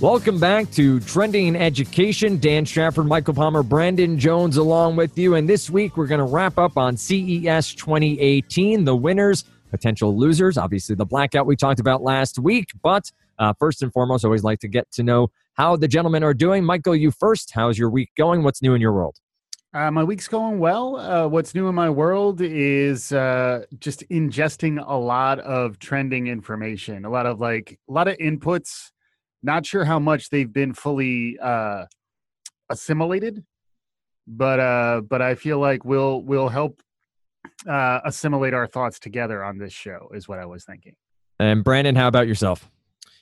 Welcome back to Trending Education. Dan Strafford, Michael Palmer, Brandon Jones along with you. And this week we're going to wrap up on CES 2018, the winners, potential losers, obviously the blackout we talked about last week. But uh, first and foremost, I always like to get to know how the gentlemen are doing. Michael, you first. How's your week going? What's new in your world? Uh, my week's going well. Uh, what's new in my world is uh, just ingesting a lot of trending information, a lot of like a lot of inputs not sure how much they've been fully uh, assimilated, but uh, but I feel like we'll we'll help uh, assimilate our thoughts together on this show. Is what I was thinking. And Brandon, how about yourself?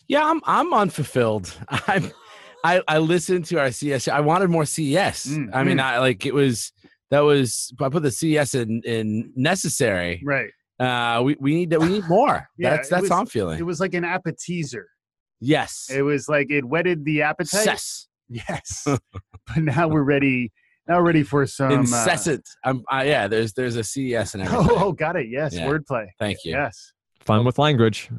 Yeah, I'm I'm unfulfilled. I'm I I listened to our CES. I wanted more CES. Mm, I mean, mm. I like it was that was I put the CES in in necessary. Right. Uh, we we need we need more. yeah, that's that's was, how I'm feeling. It was like an appetizer. Yes. It was like it whetted the appetite. Yes. Yes. but now we're ready. Now we're ready for some uh, incessant. Uh, I'm, uh, yeah, there's there's a CES and everything. Oh, oh got it. Yes, yeah. wordplay. Thank you. Yes. Fun with language.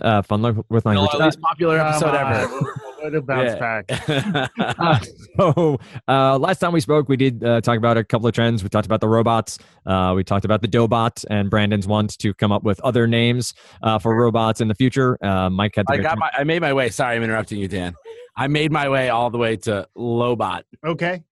Uh, fun with language. No, least popular episode ever. What a bounce back. uh, so uh, last time we spoke, we did uh, talk about a couple of trends. We talked about the robots. Uh, we talked about the Dobot, and Brandon's want to come up with other names uh, for robots in the future. Uh, Mike had. I got my. I made my way. Sorry, I'm interrupting you, Dan. I made my way all the way to Lobot. Okay.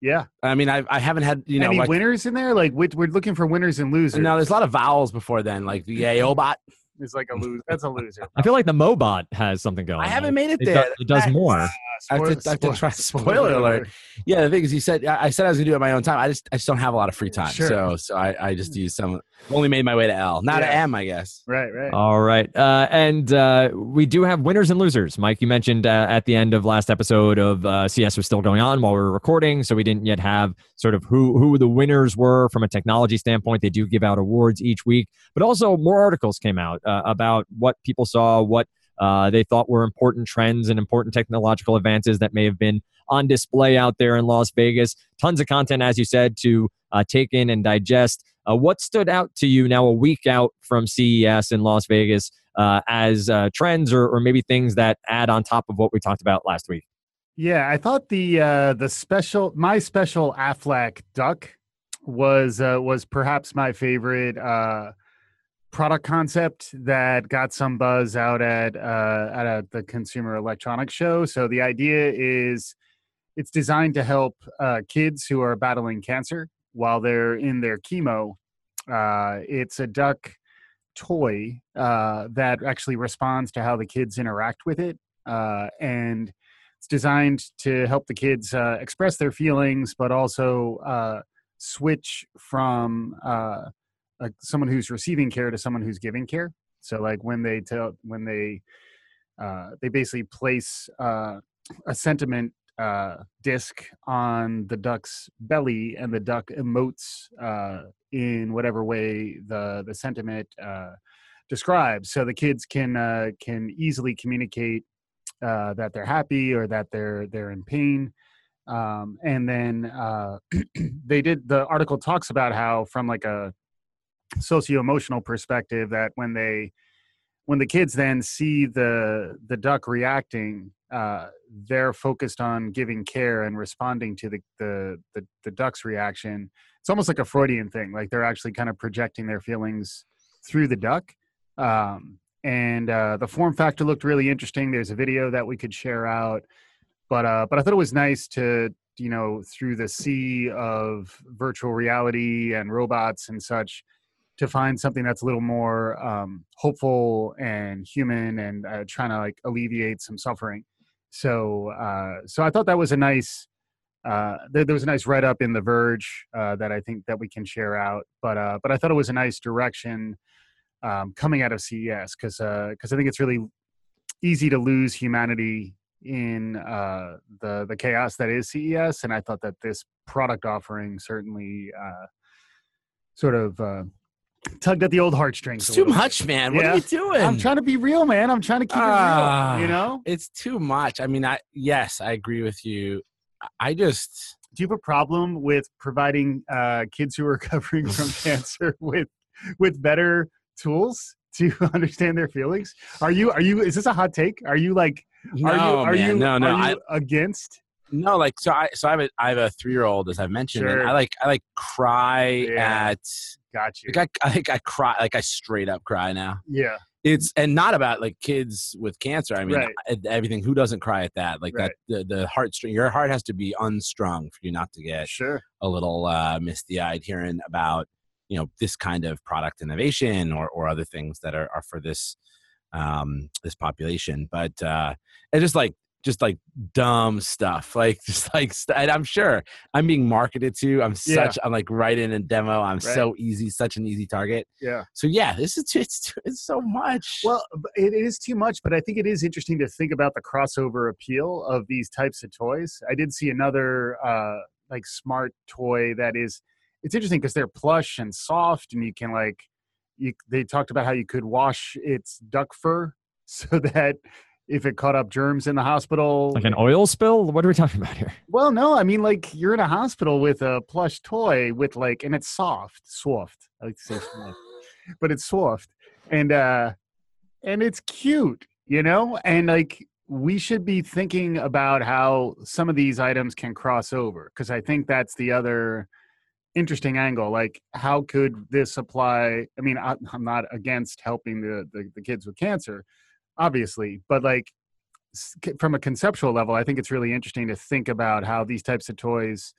Yeah. I mean, I, I haven't had you know any like, winners in there. Like we're looking for winners and losers. No, there's a lot of vowels before then, like the Aobot is like a loser. That's a loser. I feel like the Mobot has something going. I haven't made it, it there. Does, it does more. Uh, I have to, I have to try. Spoiler alert. Yeah, the thing is, he said I said I was gonna do it at my own time. I just I just don't have a lot of free time, sure. so so I, I just use some. Only made my way to L, not yeah. to M, I guess. Right, right. All right, uh, and uh, we do have winners and losers. Mike, you mentioned uh, at the end of last episode of uh, CES was still going on while we were recording, so we didn't yet have sort of who who the winners were from a technology standpoint. They do give out awards each week, but also more articles came out uh, about what people saw, what uh, they thought were important trends and important technological advances that may have been on display out there in Las Vegas. Tons of content, as you said, to uh, take in and digest. Uh, what stood out to you now, a week out from CES in Las Vegas, uh, as uh, trends or, or maybe things that add on top of what we talked about last week? Yeah, I thought the uh, the special my special Aflac duck was was perhaps my favorite product concept that got some buzz out at uh, at a, the Consumer Electronics Show. So the idea is it's designed to help uh, kids who are battling cancer while they're in their chemo. Uh, it's a duck toy uh, that actually responds to how the kids interact with it, uh, and it's designed to help the kids uh, express their feelings, but also switch from like someone who's receiving care to someone who's giving care. So like when they tell when they uh, they basically place uh, a sentiment uh, disc on the duck's belly, and the duck emotes uh, in whatever way the the sentiment uh, describes. So the kids can uh, can easily communicate uh, that they're happy or that they're they're in pain. Um, and then uh, they did the article talks about how from like a socio-emotional perspective that when they when the kids then see the the duck reacting uh, they're focused on giving care and responding to the, the, the the duck's reaction. It's almost like a freudian thing like they're actually kind of projecting their feelings through the duck. Um, and uh, the form factor looked really interesting. There's a video that we could share out. But uh, but i thought it was nice to you know through the sea of virtual reality and robots and such to find something that's a little more um, hopeful and human and uh, trying to like alleviate some suffering. So, uh, so I thought that was a nice. Uh, there, was a nice write up in The Verge uh, that I think that we can share out. But uh, but I thought it was a nice direction um, coming out of CES because because uh, I think it's really easy to lose humanity in uh, the the chaos that is CES, and I thought that this product offering certainly uh, sort of uh, tugged at the old heartstrings. It's too much, man. What yeah. are you doing? I'm trying to be real, man. I'm trying to keep uh, it real. Ah, you know, it's too much. I mean, I yes, I agree with you. I just do you have a problem with providing uh, kids who are recovering from cancer with with better tools to understand their feelings? Are you are you is this a hot take? Are you like no, are you are man, you no, no. you I, against? no, like so. I so I have a I have a three year old, as I've mentioned. Sure. And I like I like cry Yeah. at Got you. like I I think I cry like I straight up cry now. yeah. It's and not about like kids with cancer. I mean, Right. everything. Who doesn't cry at that? Like Right. that. The the heartstring. Your heart has to be unstrung for you not to get Sure. a little uh, misty eyed hearing about you know this kind of product innovation or or other things that are, are for this um this population but uh it's just like just like dumb stuff like just like and i'm sure i'm being marketed to i'm Yeah. such i'm like right in a demo i'm Right. so easy such an easy target Yeah. so yeah this is it's it's so much Well, it is too much, but I think it is interesting to think about the crossover appeal of these types of toys. I did see another uh, like smart toy that is. It's interesting because they're plush and soft, and you can like. You, they talked about how you could wash its duck fur so that if it caught up germs in the hospital, Like an oil spill? What are we talking about here? well, no, I mean like you're in a hospital with a plush toy with like, and it's soft, soft. I like to say soft, but it's soft, and uh, and it's cute, you know, and like we should be thinking about how some of these items can cross over because I think that's the other interesting angle. Like, how could this apply? I mean, I, I'm not against helping the, the the kids with cancer, obviously, but like from a conceptual level, I think it's really interesting to think about how these types of toys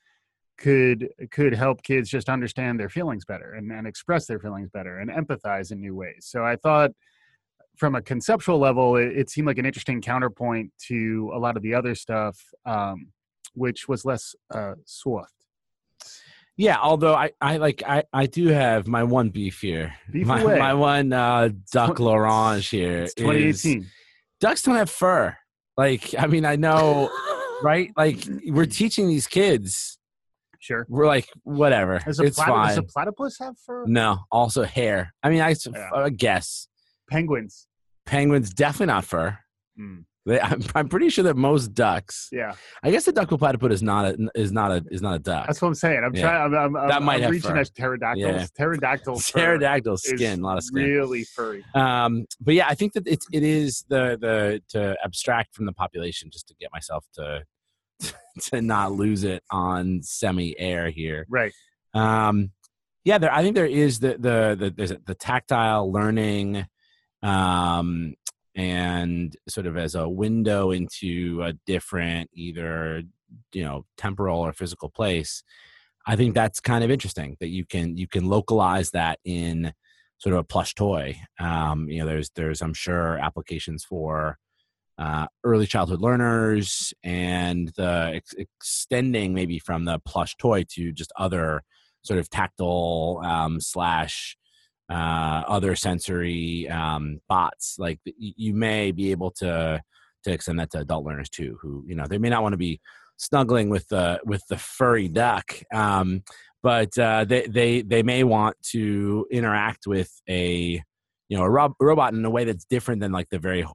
could could help kids just understand their feelings better and, and express their feelings better and empathize in new ways. So I thought from a conceptual level, it, it seemed like an interesting counterpoint to a lot of the other stuff, um, which was less uh, soft. Yeah although i i like i i do have my one beef here Beef my, away. my one uh duck l'orange here It's is- 2018. ducks don't have fur. Like, I mean, I know, right? Like, we're teaching these kids. Sure. We're like, whatever, Does a, it's platy- fine. does a platypus have fur? no, also hair. I mean, I, Yeah. I guess Penguins. penguins definitely not fur. Mm, They, I'm, I'm pretty sure that most ducks. yeah, I guess the duckbill platypus is not a is not a is not a duck. that's what I'm saying. I'm Yeah. trying. I'm, I'm, That I'm, might I'm have reaching fur. at pterodactyls. Yeah. Pterodactyl. Pterodactyl skin, a lot of skin. Really furry. um but yeah i think that it, it is the the to abstract from the population just to get myself to to not lose it on semi air here Right. um yeah there i think there is the the the there's the tactile learning um and sort of as a window into a different either you know temporal or physical place i think that's kind of interesting that you can you can localize that in sort of a plush toy. Um you know there's there's i'm sure applications for uh, early childhood learners and the ex- extending maybe from the plush toy to just other sort of tactile um, slash uh, other sensory um, bots like you may be able to to extend that to adult learners too who you know they may not want to be snuggling with the with the furry duck um, but uh, they they they may want to interact with a you know a rob- robot in a way that's different than like the very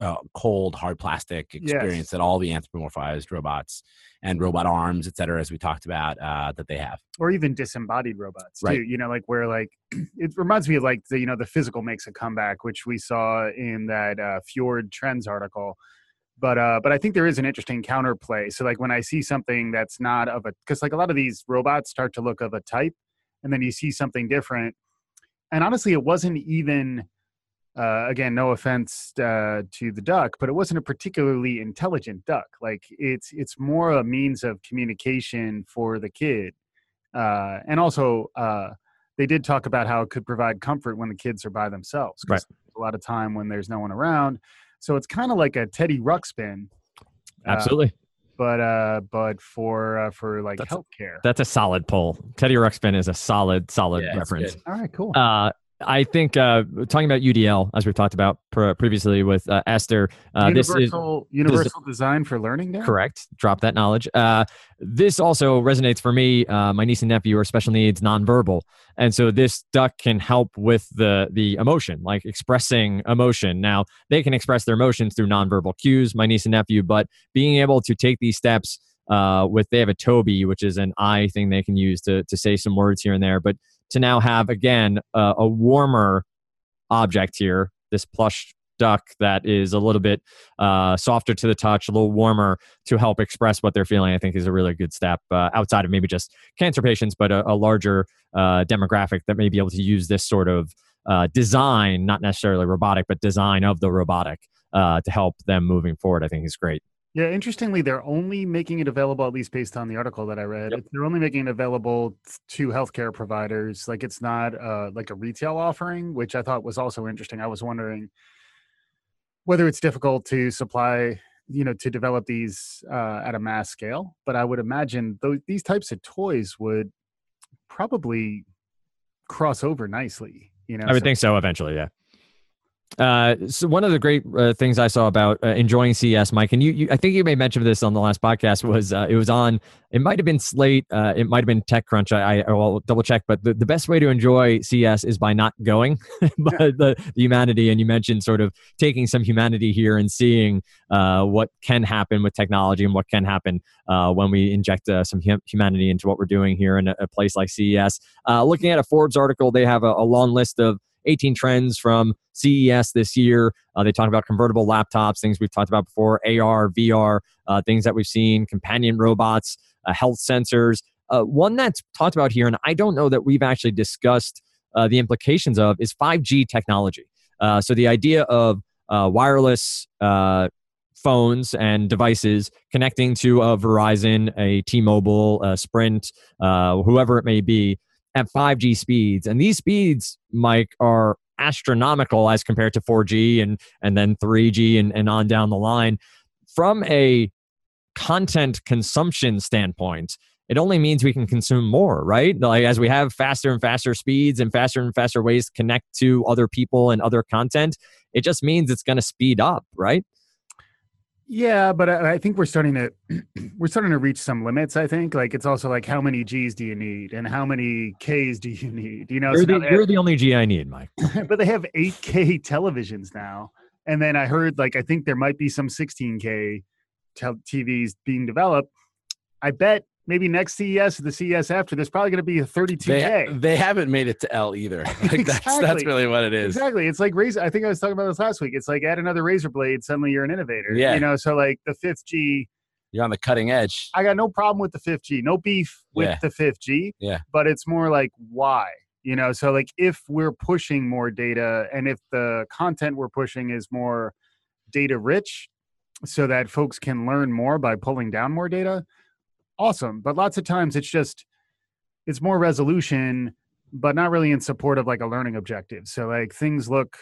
uh, cold hard plastic experience Yes. that all the anthropomorphized robots and robot arms et cetera as we talked about uh, that they have or even disembodied robots too. Right. You know, like where like it reminds me of like the you know the physical makes a comeback, which we saw in that uh, Fjord Trends article. But uh, but I think there is an interesting counterplay. So like when I see something that's not of a because like a lot of these robots start to look of a type, and then you see something different. And honestly, it wasn't even. Uh, again, no offense uh, to the duck, but it wasn't a particularly intelligent duck. Like it's it's more a means of communication for the kid uh, and also uh, they did talk about how it could provide comfort when the kids are by themselves. Right. a lot of time when there's no one around so it's kind of like a teddy ruxpin uh, Absolutely. but uh but for uh, for like That's a- healthcare That's a solid pull. Teddy Ruxpin is a solid, solid Yeah, reference. all right cool Uh, I think uh, talking about UDL, as we've talked about pr- previously with uh, Esther, uh, this is universal universal design for learning there correct. Drop that knowledge. Uh, this also resonates for me. Uh, my niece and nephew are special needs, nonverbal, and so this duck can help with the the emotion, like expressing emotion. Now they can express their emotions through nonverbal cues. My niece and nephew, but being able to take these steps uh, with they have a Tobii, which is an eye thing they can use to to say some words here and there, but to now have again uh, a warmer object here, this plush duck that is a little bit uh, softer to the touch, a little warmer to help express what they're feeling, I think is a really good step uh, outside of maybe just cancer patients, but a, a larger uh, demographic that may be able to use this sort of uh, design, not necessarily robotic, but design of the robotic uh, to help them moving forward. I think is great. Yeah, interestingly, they're only making it available, at least based on the article that I read. Yep. They're only making it available to healthcare providers. Like it's not uh, like a retail offering, which I thought was also interesting. I was wondering whether it's difficult to supply, you know, to develop these uh, at a mass scale. But I would imagine those, these types of toys would probably cross over nicely. You know, I would so- think so eventually. Yeah. Uh, so one of the great uh, things I saw about uh, enjoying CES, Mike, and you, you, I think you may mention this on the last podcast was uh, it was on. It might have been Slate. Uh, it might have been TechCrunch. I, I will double check. But the, the best way to enjoy CES is by not going, but the, the humanity. And you mentioned sort of taking some humanity here and seeing uh, what can happen with technology and what can happen uh, when we inject uh, some hum- humanity into what we're doing here in a, a place like CES. Uh, looking at a Forbes article, they have a, a long list of 18 trends from CES this year. Uh, they talk about convertible laptops, things we've talked about before, AR, VR, uh, things that we've seen, companion robots, uh, health sensors. Uh, one that's talked about here, and I don't know that we've actually discussed uh, the implications of, is 5G technology. Uh, so the idea of wireless phones and devices connecting to a Verizon, a T-Mobile, a Sprint, whoever it may be, at 5G speeds. And these speeds, Mike, are astronomical as compared to 4G and, and then 3G and, and on down the line. From a content consumption standpoint, it only means we can consume more, right? Like as we have faster and faster speeds and faster and faster ways to connect to other people and other content, it just means it's going to speed up, right? Yeah, but I, I think we're starting to we're starting to reach some limits. I think like it's also like how many G's do you need and how many K's do you need? You know, You're, so the, you're the only G I need, Mike. but they have 8K televisions now, and then I heard like I think there might be some 16K tel- TVs being developed. I bet maybe next CES the CES after there's probably going to be a 32K. They, they haven't made it to L either. Like that's that's really what it is. Exactly. It's like razor. I think I was talking about this last week. It's like add another razor blade. Suddenly you're an innovator. Yeah. You know, so like the fifth G, You're on the cutting edge. I got no problem with the fifth G. No beef with Yeah. the fifth G. Yeah. But it's more like why? You know, so like if we're pushing more data and if the content we're pushing is more data rich so that folks can learn more by pulling down more data, awesome. But lots of times it's just it's more resolution, but not really in support of like a learning objective. So like things look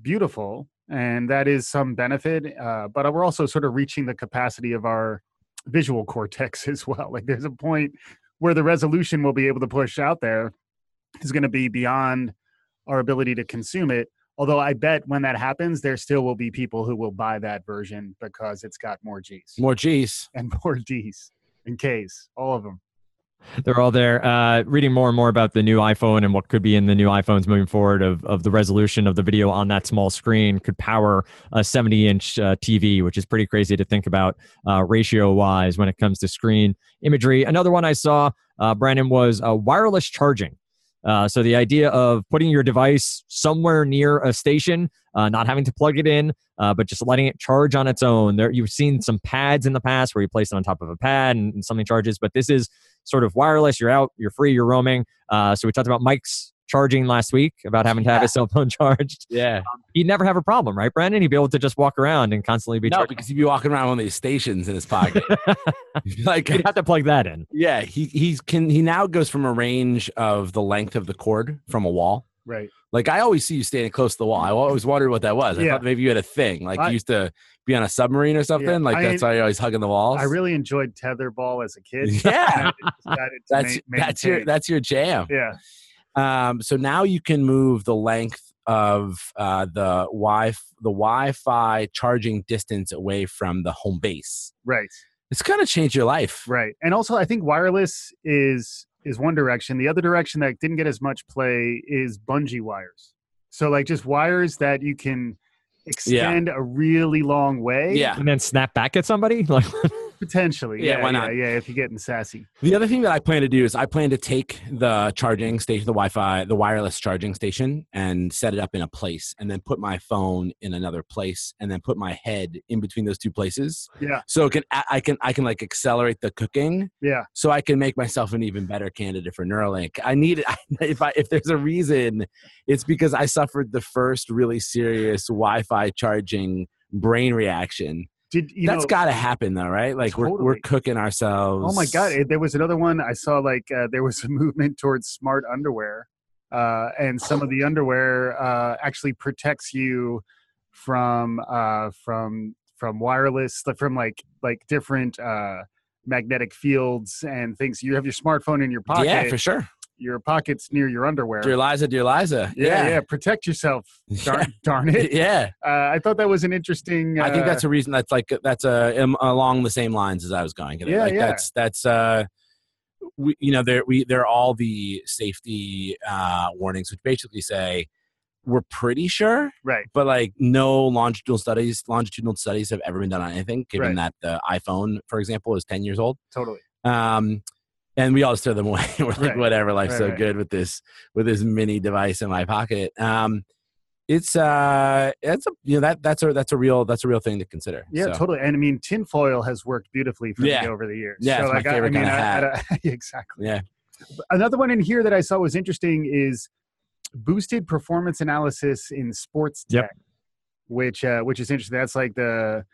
beautiful and that is some benefit uh, but we're also sort of reaching the capacity of our visual cortex as well like there's a point where the resolution we'll be able to push out there is going to be beyond our ability to consume it although i bet when that happens there still will be people who will buy that version because it's got more g's More G's. and more d's and k's all of them They're all there. Uh, reading more and more about the new iPhone and what could be in the new iPhones moving forward of, of the resolution of the video on that small screen could power a 70 inch uh, TV, which is pretty crazy to think about uh, ratio wise when it comes to screen imagery. Another one I saw, uh, Brandon, was uh, wireless charging. Uh, so the idea of putting your device somewhere near a station, uh, not having to plug it in, uh, but just letting it charge on its own. There, you've seen some pads in the past where you place it on top of a pad and, and something charges, but this is sort of wireless. You're out, you're free, you're roaming. Uh, so we talked about Mike's charging last week about having to have his cell phone charged. Yeah. He'd never have a problem, right, Brandon? He'd be able to just walk around and constantly be No, charging. because he'd be walking around one of these stations in his pocket. like You'd have to plug that in. yeah, he he's can he now goes from a range of the length of the cord from a wall. Right Like I always see you standing close to the wall. I always wondered what that was. I Yeah. thought maybe you had a thing. Like I- you used to be on a submarine or something. like I- that's why you're always hugging the walls. i really enjoyed tetherball as a kid Yeah. I decided to that's ma- that's your that's your jam. yeah Um, so now you can move the length of uh, the wi the Wi-Fi charging distance away from the home base. right It's gonna change your life. Right. And also I think wireless is is one direction. The other direction that didn't get as much play is bungee wires. So like just wires that you can extend a really long way. Yeah. And then snap back at somebody? Like Potentially, Yeah, yeah, why yeah, not? Yeah, if you're getting sassy. The other thing that I plan to do is I plan to take the charging station, the Wi-Fi, the wireless charging station, and set it up in a place, and then put my phone in another place, and then put my head in between those two places. Yeah. So it can I can I can like accelerate the cooking, Yeah, so I can make myself an even better candidate for Neuralink. I need it if I if there's a reason, it's because I suffered the first really serious Wi-Fi charging brain reaction. Did you That's got to happen though, right? Like we're we're cooking ourselves. Oh my god! eh, There was another one I saw. Like uh, there was a movement towards smart underwear, uh, and some of the underwear uh, actually protects you from uh, from from wireless, from like like different uh, magnetic fields and things. You have your smartphone in your pocket. Yeah, for sure. Your pockets near your underwear. Dear Liza, dear Liza. yeah, yeah, Protect yourself. Darn, darn it. yeah. Uh, I thought that was an interesting. Uh, I think that's a reason that's like that's uh, along the same lines as I was going. Yeah, like yeah. That's that's uh, we, you know there we there are all the safety uh, warnings which basically say we're pretty sure, right. but like no longitudinal studies longitudinal studies have ever been done on anything. Given that the iPhone, for example, is ten years old. Totally. Um, and we all just throw them away. We're like, Right. whatever, life's Right, so right. good with this with this mini device in my pocket. Um, it's uh, it's a you know that that's a that's a real that's a real thing to consider. Yeah, So, totally. And I mean, tinfoil has worked beautifully for Yeah. me over the years. Yeah, it's my like, I- favorite I, mean, kinda I- I hat. exactly. Yeah. Another one in here that I saw was interesting is boosted performance analysis in sports Yep. tech, which uh, which is interesting. That's like the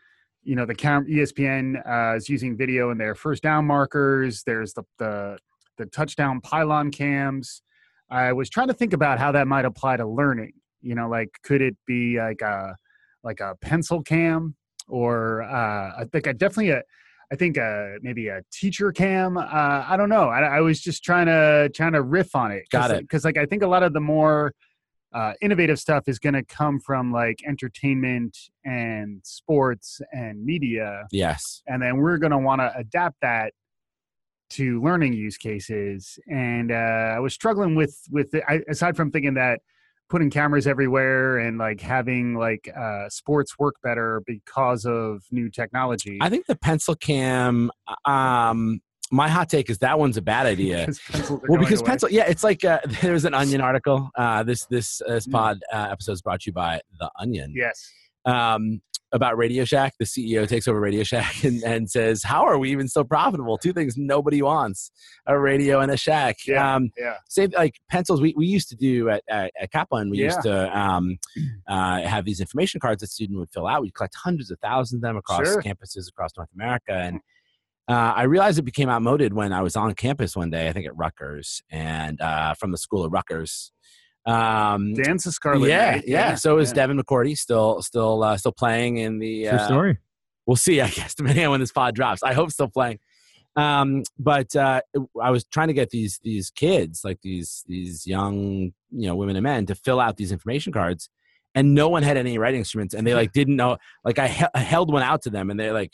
you know the cam ESPN uh, is using video in their first down markers. There's the the the touchdown pylon cams. I was trying to think about how that might apply to learning. You know, like could it be like a like a pencil cam or uh, I think I definitely a I think uh, maybe a teacher cam. Uh, I don't know. I, I was just trying to trying to riff on it. Got it. Because like I think a lot of the more uh, innovative stuff is going to come from like entertainment and sports and media, Yes. and then we're going to want to adapt that to learning use cases. And uh, I was struggling with with the, I, aside from thinking that putting cameras everywhere and like having like uh, sports work better because of new technology. I think the pencil cam. Um, my hot take is that one's a bad idea. because Well, because away. pencil, yeah, it's like uh, there's an Onion article. Uh, this this uh, this Mm. pod uh, episode is brought to you by the Onion. Yes. um, about Radio Shack. The CEO takes over Radio Shack and, and says, "How are we even so profitable? Two things nobody wants: a radio and a shack." Yeah. Um, Yeah. say like pencils. We, we used to do at at, at Kaplan. We used to um, uh, have these information cards that student would fill out. We'd collect hundreds of thousands of them across Sure. campuses across North America, and uh, I realized it became outmoded when I was on campus one day. I think at Rutgers, and uh, from the school of Rutgers. Um, Dance of Scarlet. yeah, Knight, yeah, So is yeah. Devin McCourty still still uh, still playing in the True uh, story. we'll see, I guess, depending on when this pod drops. I hope still playing. Um, but uh, I was trying to get these these kids, like these these young you know women and men, to fill out these information cards, and no one had any writing instruments, and they like didn't know. Like I, he- I held one out to them, and they're like,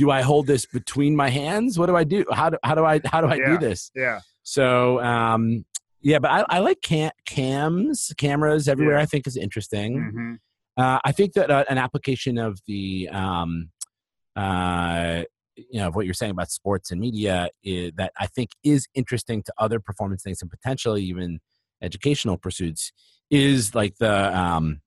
"Do I hold this between my hands? What do I do? How do how do I how do I do this?" Yeah. So um, yeah, but I, I like cam- cams, cameras everywhere. Yeah. I think is interesting. Mhm. Uh, I think that uh, an application of the, um, uh, you know, of what you're saying about sports and media is, that I think is interesting to other performance things and potentially even educational pursuits is like the um,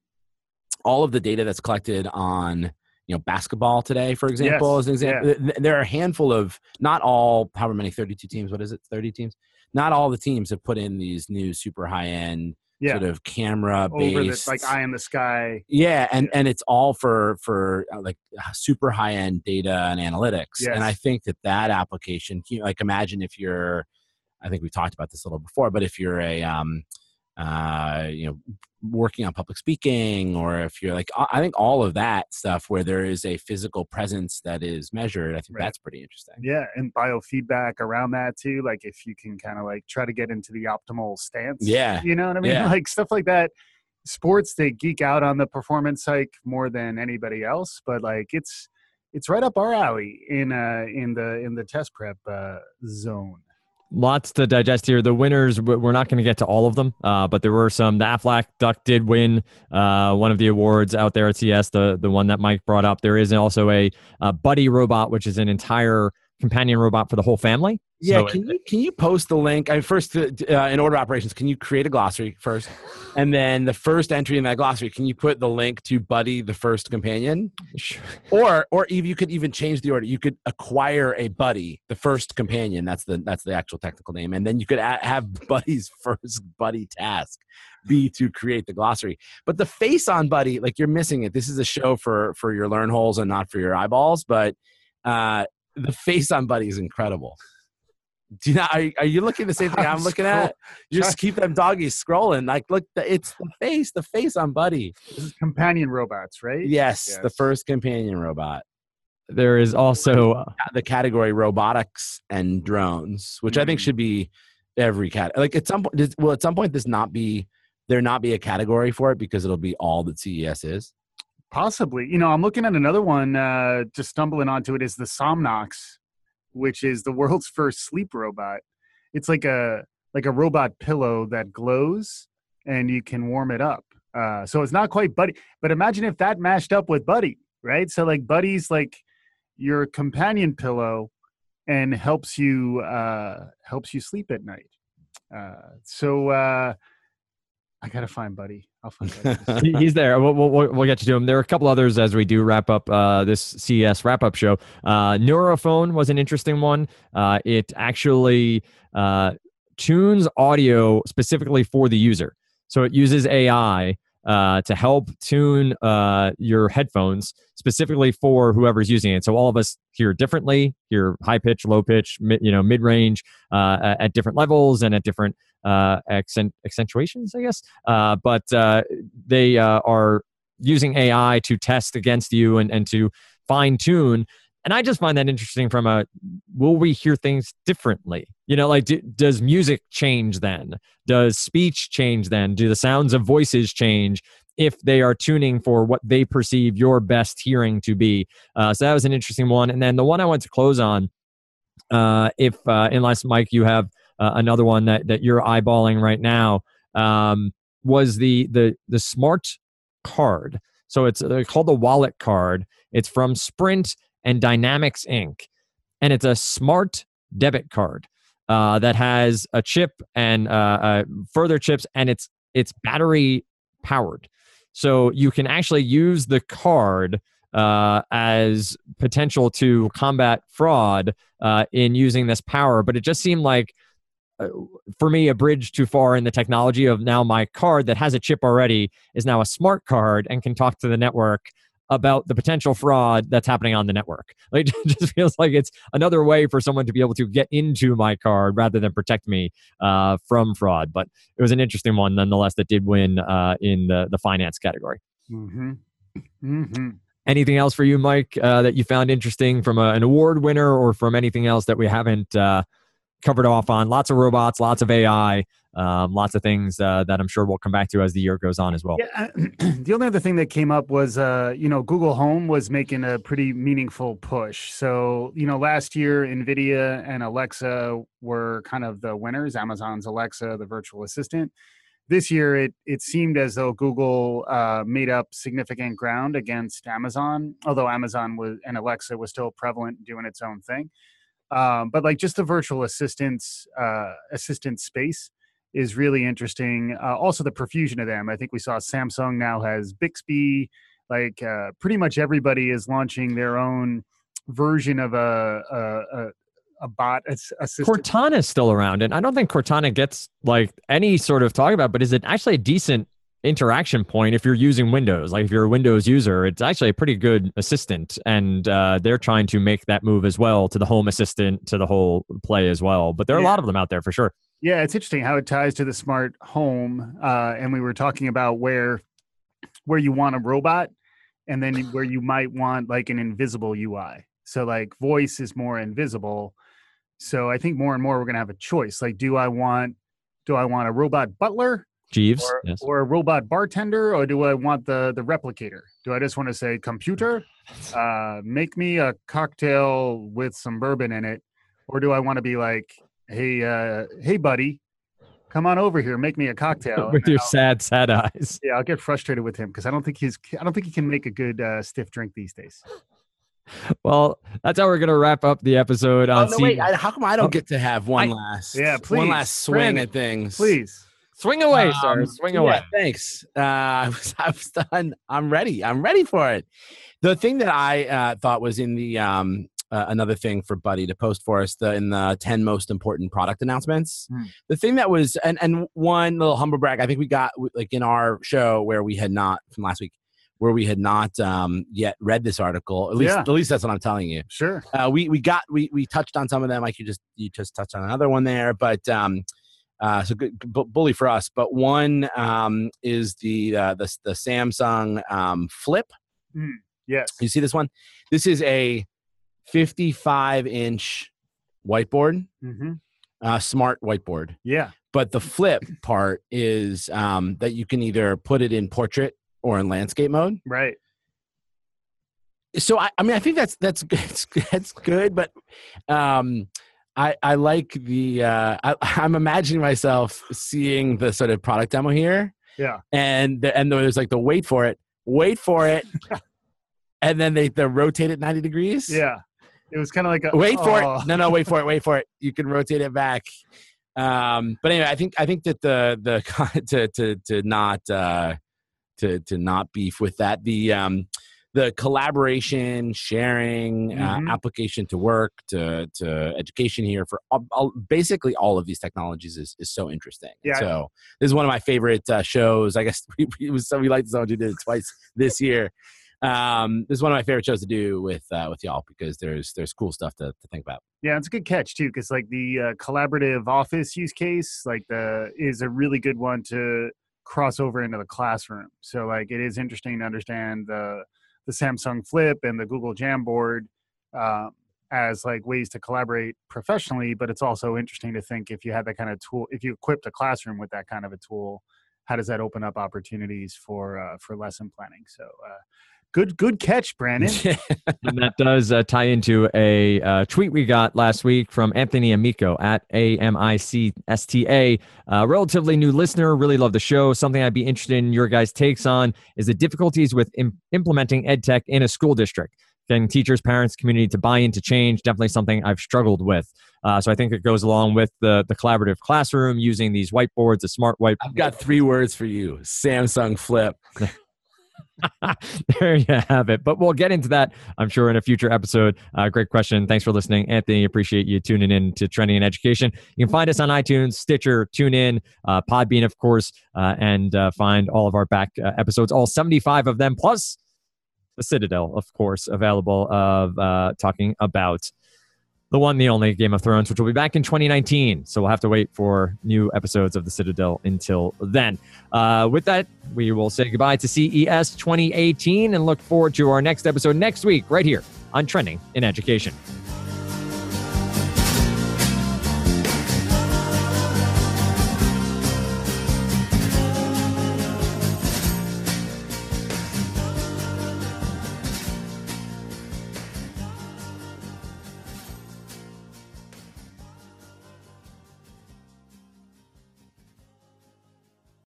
all of the data that's collected on you know basketball today, for example, Yes, as an example. Th- There are a handful of not all, however many, 32 teams. What is it? 30 teams. Not all the teams have put in these new super high end Yeah. sort of camera based the like eye in the sky. yeah and and it's all for for uh, like super high end data and analytics Yes. and i think that that application can you- like imagine if you're i think we talked about this a little before but if you're a um uh you know working on public speaking or if you're like i think all of that stuff where there is a physical presence that is measured i think Right. that's pretty interesting Yeah, and biofeedback around that too. Like if you can kind of like try to get into the optimal stance. Yeah. You know what I mean? Yeah. Like stuff like that. Sports they geek out on the performance hike more than anybody else, but like it's it's right up our alley in uh in the in the test prep uh zone. Lots to digest here. The winners, we're not going to get to all of them, uh, but there were some. The Aflac Duck did win uh, one of the awards out there at CES, the the one that Mike brought up. There is also a, a Buddy robot, which is an entire companion robot for the whole family. Yeah, so can it, you can you post the link? I first uh, in order operations, can you create a glossary first, and then the first entry in that glossary, can you put the link to Buddy, the first companion, sure. or or even you could even change the order. You could acquire a Buddy, the first companion. That's the that's the actual technical name, and then you could have Buddy's first Buddy task be to create the glossary. But the face on Buddy, like you're missing it. This is a show for for your learn holes and not for your eyeballs, but. Uh, the face on Buddy is incredible. Do you know, are, are you looking the same thing I'm, I'm looking scroll- at? You just keep them doggies scrolling. Like, look, it's the face, the face on Buddy. This is companion robots, right? Yes, yes. the first companion robot. There is also uh, the category robotics and drones, which mm-hmm. I think mm. should be every cat. Like at some point, will at some point this not be there not be a category for it because it'll be all that CES is. Possibly. You know, I'm looking at another one, uh, just stumbling onto it is the Somnox, which is the world's first sleep robot. It's like a like a robot pillow that glows and you can warm it up. Uh, so it's not quite Buddy, but imagine if that mashed up with Buddy, right? So like Buddy's like your companion pillow and helps you uh, helps you sleep at night. Uh, so uh, I gotta find Buddy. He's there. We'll, we'll, we'll, get you to him. There are a couple others as we do wrap up uh, this CES wrap up show. Uh, Nuraphone was an interesting one. Uh, it actually uh, tunes audio specifically for the user. So it uses AI uh, to help tune uh, your headphones specifically for whoever's using it. So all of us hear differently, hear high pitch, low pitch, you know, mid range uh, at different levels and at different uh, accent, accentuations, I guess. Uh, but uh, they uh, are using AI to test against you and, and to fine tune. And I just find that interesting from a will we hear things differently? You know, like do, does music change then? Does speech change then? Do the sounds of voices change? if they are tuning for what they perceive your best hearing to be. Uh, so that was an interesting one. And then the one I want to close on, uh, if uh, unless Mike, you have uh, another one that that you're eyeballing right now um, was the the the smart card. So it's called the wallet card. It's from Sprint and Dynamics Inc. And it's a smart debit card uh, that has a chip and uh, uh, further chips, and it's it's battery powered. So you can actually use the card uh, as potential to combat fraud uh, in using this power. But it just seemed like uh, for me a bridge too far in the technology of now my card that has a chip already is now a smart card and can talk to the network about the potential fraud that's happening on the network. Like, it just feels like it's another way for someone to be able to get into my card rather than protect me uh, from fraud. But it was an interesting one nonetheless that did win uh, in the, the finance category. Mm-hmm. Mm-hmm. Anything else for you, Mike, uh, that you found interesting from a, an award winner or from anything else that we haven't uh, covered off on? Lots of robots, lots of AI um, lots of things uh, that I'm sure we'll come back to as the year goes on as well. Yeah, the only other thing that came up was, uh, you know, Google Home was making a pretty meaningful push. So, you know, last year, NVIDIA and Alexa were kind of the winners. Amazon's Alexa, the virtual assistant. This year, it it seemed as though Google uh, made up significant ground against Amazon, although Amazon was and Alexa was still prevalent doing its own thing. Um, but like just the virtual assistants uh, assistant space is really interesting. Uh, also, the profusion of them. I think we saw Samsung now has Bixby. Like uh, pretty much everybody is launching their own version of a a, a, a bot assistant. Cortana is still around, and I don't think Cortana gets like any sort of talk about. But is it actually a decent interaction point if you're using Windows. Like if you're a Windows user, it's actually a pretty good assistant, and uh, they're trying to make that move as well to the Home Assistant to the whole play as well. But there are yeah. a lot of them out there for sure. Yeah, it's interesting how it ties to the smart home. Uh, and we were talking about where where you want a robot, and then where you might want like an invisible UI. So like voice is more invisible. So I think more and more we're gonna have a choice. Like, do I want do I want a robot butler? Jeeves, or, yes. or a robot bartender, or do I want the the replicator? Do I just want to say computer, uh, make me a cocktail with some bourbon in it, or do I want to be like hey, uh, hey, buddy, come on over here, make me a cocktail. with your I'll- sad, sad eyes. yeah, I'll get frustrated with him because I don't think he's I don't think he can make a good uh, stiff drink these days. Well, that's how we're gonna wrap up the episode Oh on no! C- Wait, I, how come I don't Oh, get to have one I- last? Yeah, one last swing Brandon, at things. Please. Swing away, Um, sir. Swing yeah, away. thanks. Uh, I was, I was done. I'm ready. I'm ready for it. The thing that I uh, thought was in the um, uh, another thing for Buddy to post for us the in the ten most important product announcements. Hmm. The thing that was and and one little humble brag. I think we got like in our show where we had not from last week where we had not um, yet read this article. At least Yeah. at least that's what I'm telling you Sure. uh, we we got we we touched on some of them like you just you just touched on another one there but um uh so good bu- bully for us but one um is the uh the, the samsung um flip Yes. you see this one this is a 55 inch whiteboard hmm uh smart whiteboard Yeah. but the flip part is um that you can either put it in portrait or in landscape mode Right. so I, I mean I think that's that's that's that's good, but um, I I like the uh, I, I'm imagining myself seeing the sort of product demo here, Yeah. and the, and there's like the wait for it, wait for it, and then they they rotate it 90 degrees. Yeah. It was kind of like a wait for oh, it. No, no, wait for it, wait for it. You can rotate it back. Um, but anyway, I think I think that the the to to to not uh, to to not beef with that the um, the collaboration, sharing, Mhm. uh, application to work, to to education here for all, all, basically all of these technologies is, is so interesting. Yeah. So this is one of my favorite uh, shows. I guess we, we, it was so we liked someone who did it twice this year. Um, this is one of my favorite shows to do with uh, with y'all because there's there's cool stuff to, to think about. Yeah, it's a good catch too, because like the uh, collaborative office use case, like the is a really good one to cross over into the classroom. So like it is interesting to understand the the Samsung Flip and the Google Jamboard um, as like ways to collaborate professionally, but it's also interesting to think if you had that kind of tool, if you equipped a classroom with that kind of a tool, how does that open up opportunities for uh, for lesson planning? So. Good, good catch, Brandon. and that does uh, tie into a uh, tweet we got last week from Anthony Amico at A M I C S T A. Uh, relatively new listener, really love the show. Something I'd be interested in your guys' takes on is the difficulties with Im- implementing ed tech in a school district. Getting teachers, parents, community to buy into change, definitely something I've struggled with. Uh, so I think it goes along with the the collaborative classroom using these whiteboards, the smart white. I've got three words for you: Samsung Flip. there you have it. But we'll get into that, I'm sure, in a future episode. Uh, great question. Thanks for listening, Anthony. Appreciate you tuning in to Trending in Education. You can find us on iTunes, Stitcher, TuneIn, uh, Podbean, of course, uh, and uh, find all of our back uh, episodes, all 75 of them, plus the Citadel, of course, available of uh, talking about the one, the only Game of Thrones, which will be back in 2019. So we'll have to wait for new episodes of the Citadel until then. Uh, with that, we will say goodbye to CES 2018 and look forward to our next episode next week, right here on Trending in Education.